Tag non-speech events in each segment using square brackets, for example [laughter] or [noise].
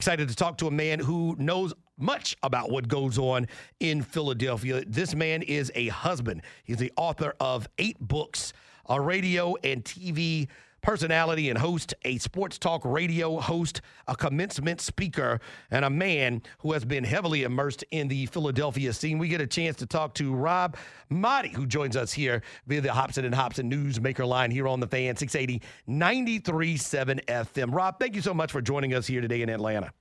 Excited to talk to a man who knows much about what goes on in Philadelphia. This man is a husband. He's the author of eight books, a radio and TV personality and host, a sports talk radio host, a commencement speaker, and a man who has been heavily immersed in the Philadelphia scene. We get a chance to talk to Rob Maaddi, who joins us here via the Hobson and Hobson Newsmaker line here on the fan 680 93.7 FM. Rob, thank you so much for joining us here today in Atlanta.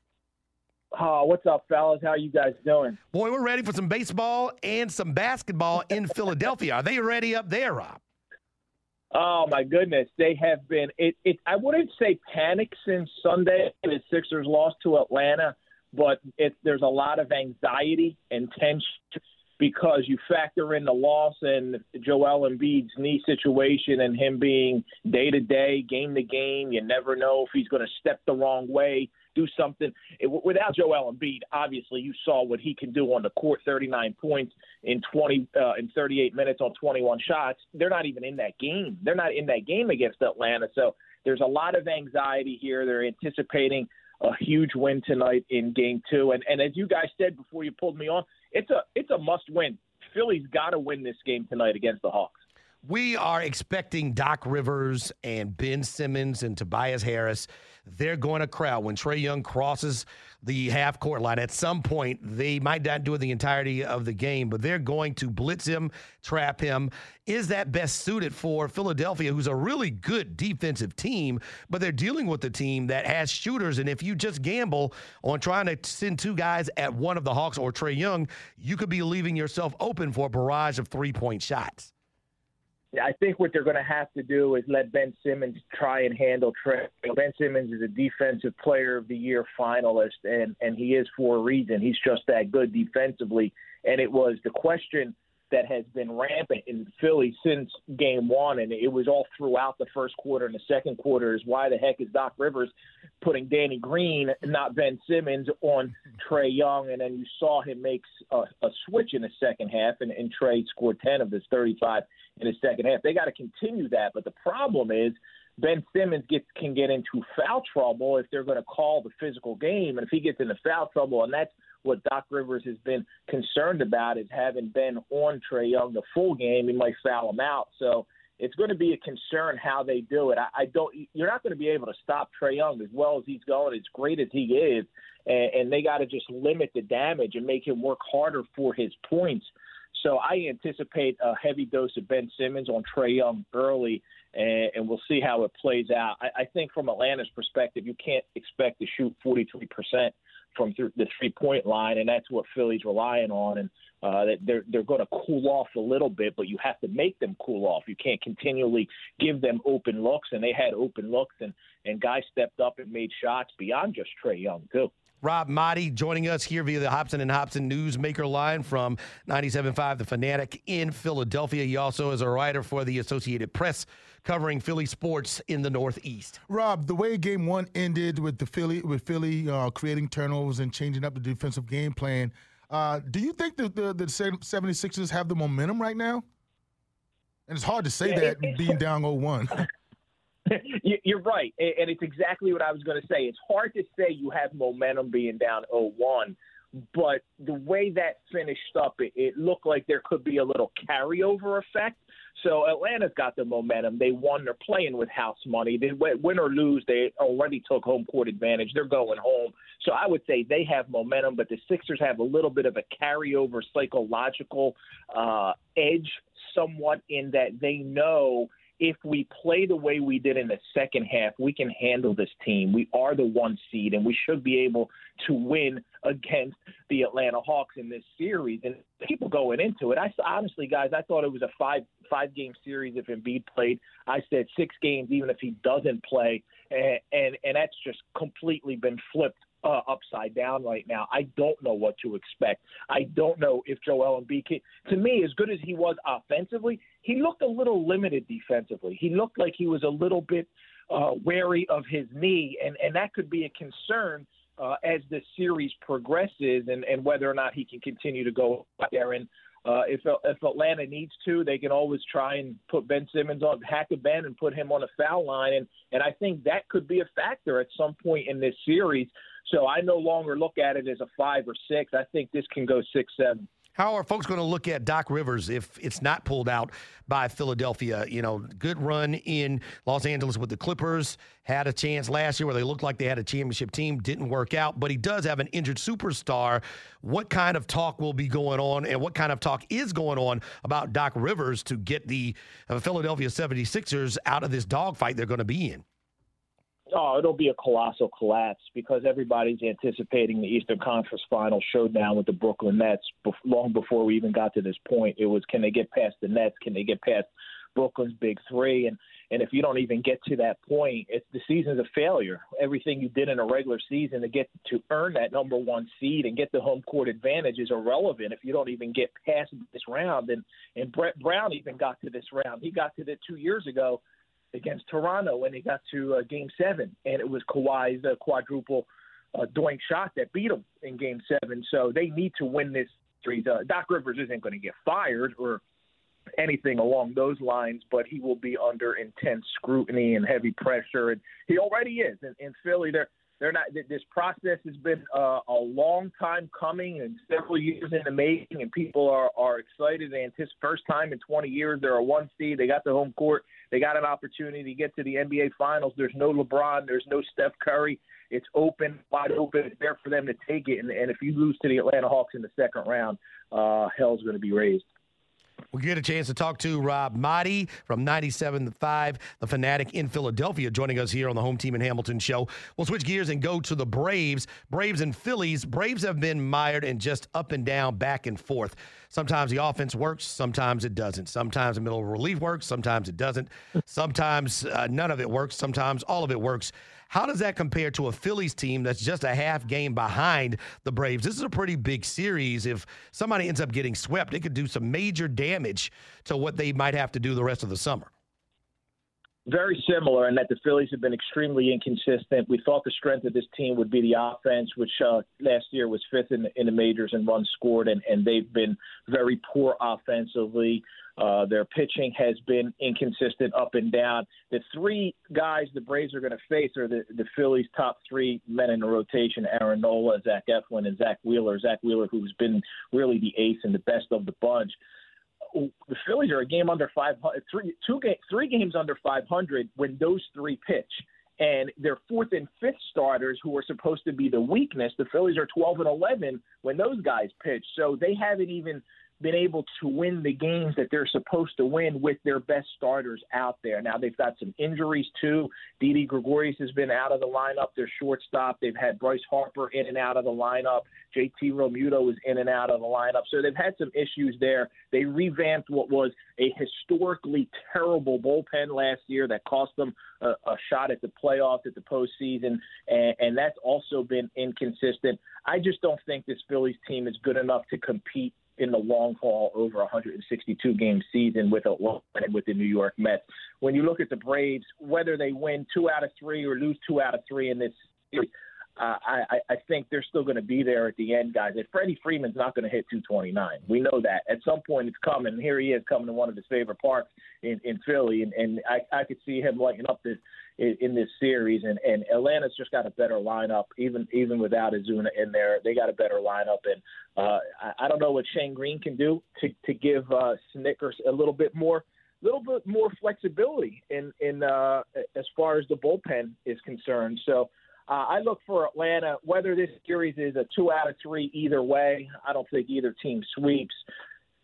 Oh, what's up, fellas? How you guys doing? Boy, we're ready for some baseball and some basketball in Philadelphia. Are they ready up there, Rob? Oh my goodness, they have been. It, it I wouldn't say panic since Sunday. The Sixers lost to Atlanta, but it, there's a lot of anxiety and tension because you factor in the loss and Joel Embiid's knee situation and him being day to day, game to game. You never know if he's going to step the wrong way do something. It, without Joel Embiid, obviously you saw what he can do on the court, 39 points in 20 uh, in 38 minutes on 21 shots. They're not even in that game. They're not in that game against Atlanta. So there's a lot of anxiety here. They're anticipating a huge win tonight in game 2 and and as you guys said before you pulled me on, it's a it's a must win. Philly's got to win this game tonight against the Hawks. We are expecting Doc Rivers and Ben Simmons and Tobias Harris. They're going to crowd when Trae Young crosses the half court line. At some point, they might not do it the entirety of the game, but they're going to blitz him, trap him. Is that best suited for Philadelphia, who's a really good defensive team, but they're dealing with a team that has shooters? And if you just gamble on trying to send two guys at one of the Hawks or Trae Young, you could be leaving yourself open for a barrage of three point shots. I think what they're going to have to do is let Ben Simmons try and handle Trae. Ben Simmons is a defensive player of the year finalist, and and he is for a reason. He's just that good defensively. And it was the question that has been rampant in Philly since game one, and it was all throughout the first quarter and the second quarter is why the heck is Doc Rivers putting Danny Green, not Ben Simmons, on Trae Young, and then you saw him make a, a switch in the second half, and, and Trae scored 10 of his 35 in the second half. They got to continue that, but the problem is Ben Simmons gets can get into foul trouble if they're going to call the physical game, and if he gets into foul trouble, and that's what Doc Rivers has been concerned about is having Ben on Trae Young the full game, he might foul him out. So it's going to be a concern how they do it. I, I don't. You're not going to be able to stop Trae Young as well as he's going, as great as he is, and, and they got to just limit the damage and make him work harder for his points. So I anticipate a heavy dose of Ben Simmons on Trae Young early, and, and we'll see how it plays out. I, I think from Atlanta's perspective, you can't expect to shoot 43 percent from th- the three point line, and that's what Philly's relying on. And uh, they're they're going to cool off a little bit, but you have to make them cool off. You can't continually give them open looks, and they had open looks, and and guys stepped up and made shots beyond just Trae Young too. Rob Maaddi joining us here via the Hobson and Hobson Newsmaker line from 97.5 The Fanatic in Philadelphia. He also is a writer for the Associated Press covering Philly sports in the Northeast. Rob, the way game one ended with the Philly with Philly uh, creating turnovers and changing up the defensive game plan, uh, do you think the, the, the 76ers have the momentum right now? And it's hard to say yeah, that being down 0-1. [laughs] You're right, and it's exactly what I was going to say. It's hard to say you have momentum being down 0-1, but the way that finished up, it, it looked like there could be a little carryover effect. So Atlanta's got the momentum. They won. They're playing with house money. They win or lose. They already took home court advantage. They're going home. So I would say they have momentum, but the Sixers have a little bit of a carryover psychological uh, edge, somewhat in that they know if we play the way we did in the second half, we can handle this team. We are the one seed, and we should be able to win against the Atlanta Hawks in this series. And people going into it, I honestly, guys, I thought it was a five five game series if Embiid played. I said six games even if he doesn't play, and and, and that's just completely been flipped uh, upside down right now. I don't know what to expect. I don't know if Joel Embiid can. To me, as good as he was offensively, he looked a little limited defensively. He looked like he was a little bit uh, wary of his knee, and and that could be a concern. Uh, as the series progresses, and, and whether or not he can continue to go there. And uh, if if Atlanta needs to, they can always try and put Ben Simmons on hack a Ben and put him on a foul line, and and I think that could be a factor at some point in this series. So I no longer look at it as a five or six. I think this can go six, seven. How are folks going to look at Doc Rivers if it's not pulled out by Philadelphia? You know, good run in Los Angeles with the Clippers. Had a chance last year where they looked like they had a championship team. Didn't work out, but he does have an injured superstar. What kind of talk will be going on and what kind of talk is going on about Doc Rivers to get the uh, Philadelphia 76ers out of this dogfight they're going to be in? Oh, it'll be a colossal collapse because everybody's anticipating the Eastern Conference Final showdown with the Brooklyn Nets. long before we even got to this point, it was can they get past the Nets? Can they get past Brooklyn's big three? And and if you don't even get to that point, it's the season's a failure. Everything you did in a regular season to get to earn that number one seed and get the home court advantage is irrelevant if you don't even get past this round. And and Brett Brown even got to this round. He got to it two years ago against Toronto when they got to uh, Game Seven, and it was Kawhi's uh, quadruple uh, doink shot that beat them in Game Seven. So they need to win this series. Uh, Doc Rivers isn't going to get fired or anything along those lines, but he will be under intense scrutiny and heavy pressure, and he already is. In, in Philly, they're they're not. This process has been uh, a long time coming and several years in the making, and people are are excited. And his first time in 20 years, they're a one seed. They got the home court. They got an opportunity to get to the NBA Finals. There's no LeBron. There's no Steph Curry. It's open, wide open. It's there for them to take it. And, and if you lose to the Atlanta Hawks in the second round, uh, hell's going to be raised. We get a chance to talk to Rob Maaddi from 97.5, the Fanatic in Philadelphia, joining us here on the Home Team in Hamilton show. We'll switch gears and go to the Braves. Braves and Phillies. Braves have been mired in just up and down, back and forth. Sometimes the offense works, sometimes it doesn't. Sometimes the middle relief works, sometimes it doesn't. Sometimes uh, none of it works, sometimes all of it works. How does that compare to a Phillies team that's just a half game behind the Braves? This is a pretty big series. If somebody ends up getting swept, it could do some major damage to what they might have to do the rest of the summer very similar in that the Phillies have been extremely inconsistent. We thought the strength of this team would be the offense, which uh, last year was fifth in the, in the majors in runs scored, and, and they've been very poor offensively. Uh, their pitching has been inconsistent up and down. The three guys the Braves are going to face are the, the Phillies' top three men in the rotation Aaron Nola, Zach Eflin, and Zack Wheeler. Zack Wheeler, who's been really the ace and the best of the bunch the Phillies are a game under 500, three, two game, three games under 500 when those three pitch. And their fourth and fifth starters, who are supposed to be the weakness, the Phillies are 12 and 11 when those guys pitch. So they haven't even been able to win the games that they're supposed to win with their best starters out there. Now they've got some injuries too. Didi Gregorius has been out of the lineup. Their shortstop. They've had Bryce Harper in and out of the lineup. JT Realmuto is in and out of the lineup. So they've had some issues there. They revamped what was a historically terrible bullpen last year that cost them a, a shot at the playoffs, at the postseason, and, and that's also been inconsistent. I just don't think this Phillies team is good enough to compete in the long haul over a 162 game season with a with the New York Mets. When you look at the Braves, whether they win two out of three or lose two out of three in this series, uh, I, I think they're still going to be there at the end, guys. And Freddie Freeman's not going to hit 229. We know that. At some point, it's coming. Here he is coming to one of his favorite parks in, in Philly, and, and I, I could see him lighting up this in, in this series. And, and Atlanta's just got a better lineup, even even without Ozuna in there. They got a better lineup, and uh, I, I don't know what Shane Greene can do to to give uh, Snitker a little bit more a little bit more flexibility in in uh, as far as the bullpen is concerned. So uh, I look for Atlanta. Whether this series is a two out of three, either way, I don't think either team sweeps.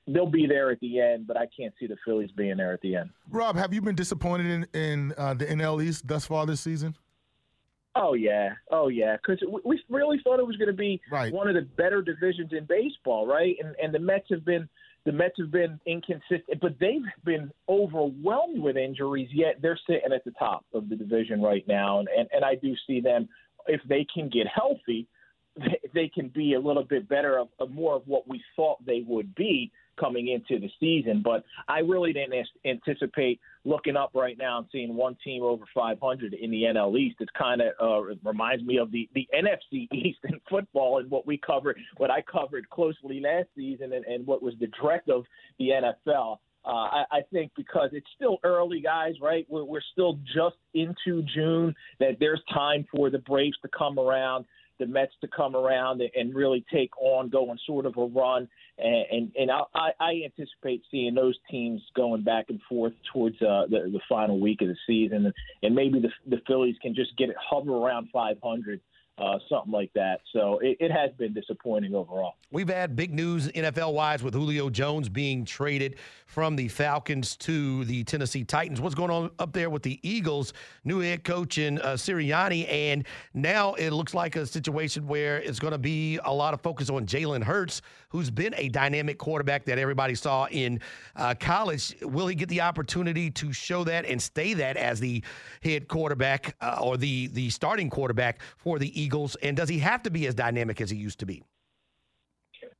They'll be there at the end, but I can't see the Phillies being there at the end. Rob, have you been disappointed in, in uh, the NL East thus far this season? Oh yeah, oh yeah, because we really thought it was going to be right. one of the better divisions in baseball, right? And and the Mets have been the Mets have been inconsistent, but they've been overwhelmed with injuries. Yet they're sitting at the top of the division right now, and and, and I do see them if they can get healthy they [laughs] they can be a little bit better, of, of more of what we thought they would be coming into the season. But I really didn't anticipate looking up right now and seeing one team over 500 in the NL East. It kind of uh, reminds me of the, the NFC [laughs] East in football and what we covered, what I covered closely last season, and, and what was the dreck of the NFL. Uh, I, I think because it's still early, guys, right? We're, we're still just into June, that there's time for the Braves to come around the Mets to come around and really take on going sort of a run. And and, and I, I anticipate seeing those teams going back and forth towards uh, the, the final week of the season, and maybe the, the Phillies can just get it hover around 500 uh, something like that. So it, it, has been disappointing overall. We've had big news NFL wise with Julio Jones being traded from the Falcons to the Tennessee Titans. What's going on up there with the Eagles? New head coach in uh, Sirianni, and now it looks like a situation where it's going to be a lot of focus on Jalen Hurts, who's been a dynamic quarterback that everybody saw in uh, college. Will he get the opportunity to show that and stay that as the head quarterback uh, or the the starting quarterback for the Eagles? Eagles? And does he have to be as dynamic as he used to be?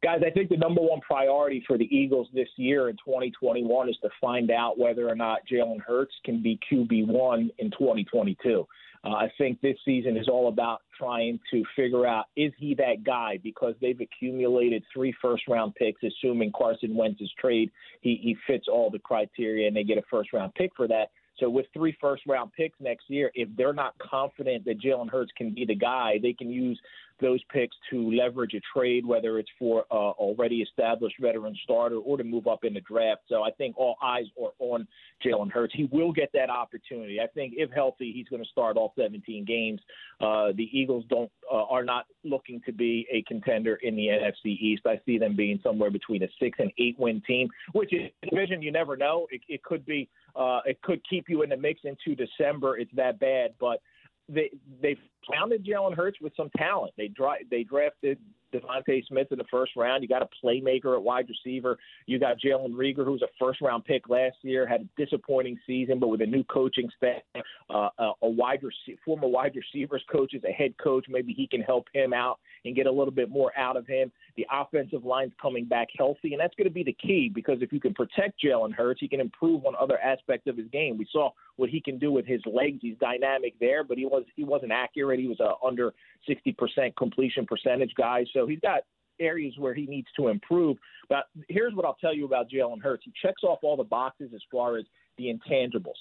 Guys, I think the number one priority for the Eagles this year in 2021 is to find out whether or not Jalen Hurts can be QB1 in 2022. Uh, I think this season is all about trying to figure out is he that guy because they've accumulated three first round picks, assuming Carson Wentz's trade he, he fits all the criteria and they get a first round pick for that. So with three first round picks next year, if they're not confident that Jalen Hurts can be the guy, they can use those picks to leverage a trade, whether it's for uh, already established veteran starter or to move up in the draft. So I think all eyes are on Jalen Hurts. He will get that opportunity. I think if healthy, he's going to start all 17 games. Uh, the Eagles don't uh, are not looking to be a contender in the NFC East. I see them being somewhere between a six and eight win team, which is division you never know. It, it could be uh, it could keep you in the mix into December. It's that bad, but they they founded Jalen Hurts with some talent. They dra- they drafted DeVonta Smith in the first round. You got a playmaker at wide receiver. You got Jalen Reagor, who was a first round pick last year, had a disappointing season, but with a new coaching staff, uh, a wide rec- former wide receivers coach is a head coach. Maybe he can help him out and get a little bit more out of him. The offensive line's coming back healthy, and that's going to be the key because if you can protect Jalen Hurts, he can improve on other aspects of his game. We saw what he can do with his legs. He's dynamic there, but he was he wasn't accurate. He was a under 60% completion percentage guy, so he's got areas where he needs to improve. But here's what I'll tell you about Jalen Hurts. He checks off all the boxes as far as the intangibles.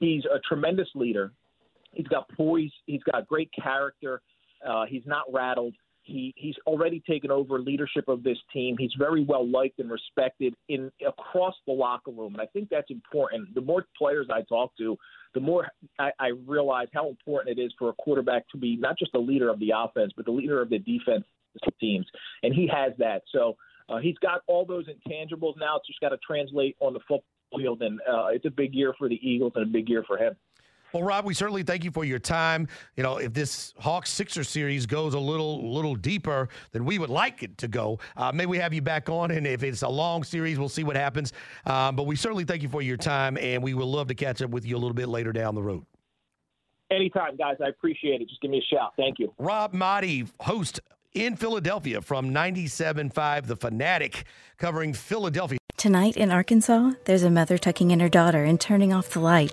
He's a tremendous leader. He's got poise. He's got great character. Uh, he's not rattled. He he's already taken over leadership of this team. He's very well liked and respected in across the locker room, and I think that's important. The more players I talk to, the more I, I realize how important it is for a quarterback to be not just the leader of the offense, but the leader of the defense teams, and he has that. So uh, he's got all those intangibles now. It's just got to translate on the football field, and uh, it's a big year for the Eagles and a big year for him. Well, Rob, we certainly thank you for your time. You know, if this Hawks Sixer series goes a little little deeper than we would like it to go, uh, maybe we have you back on. And if it's a long series, we'll see what happens. Um, but we certainly thank you for your time, and we will love to catch up with you a little bit later down the road. Anytime, guys. I appreciate it. Just give me a shout. Thank you. Rob Maaddi, host in Philadelphia from 97.5 The Fanatic, covering Philadelphia. Tonight in Arkansas, there's a mother tucking in her daughter and turning off the light.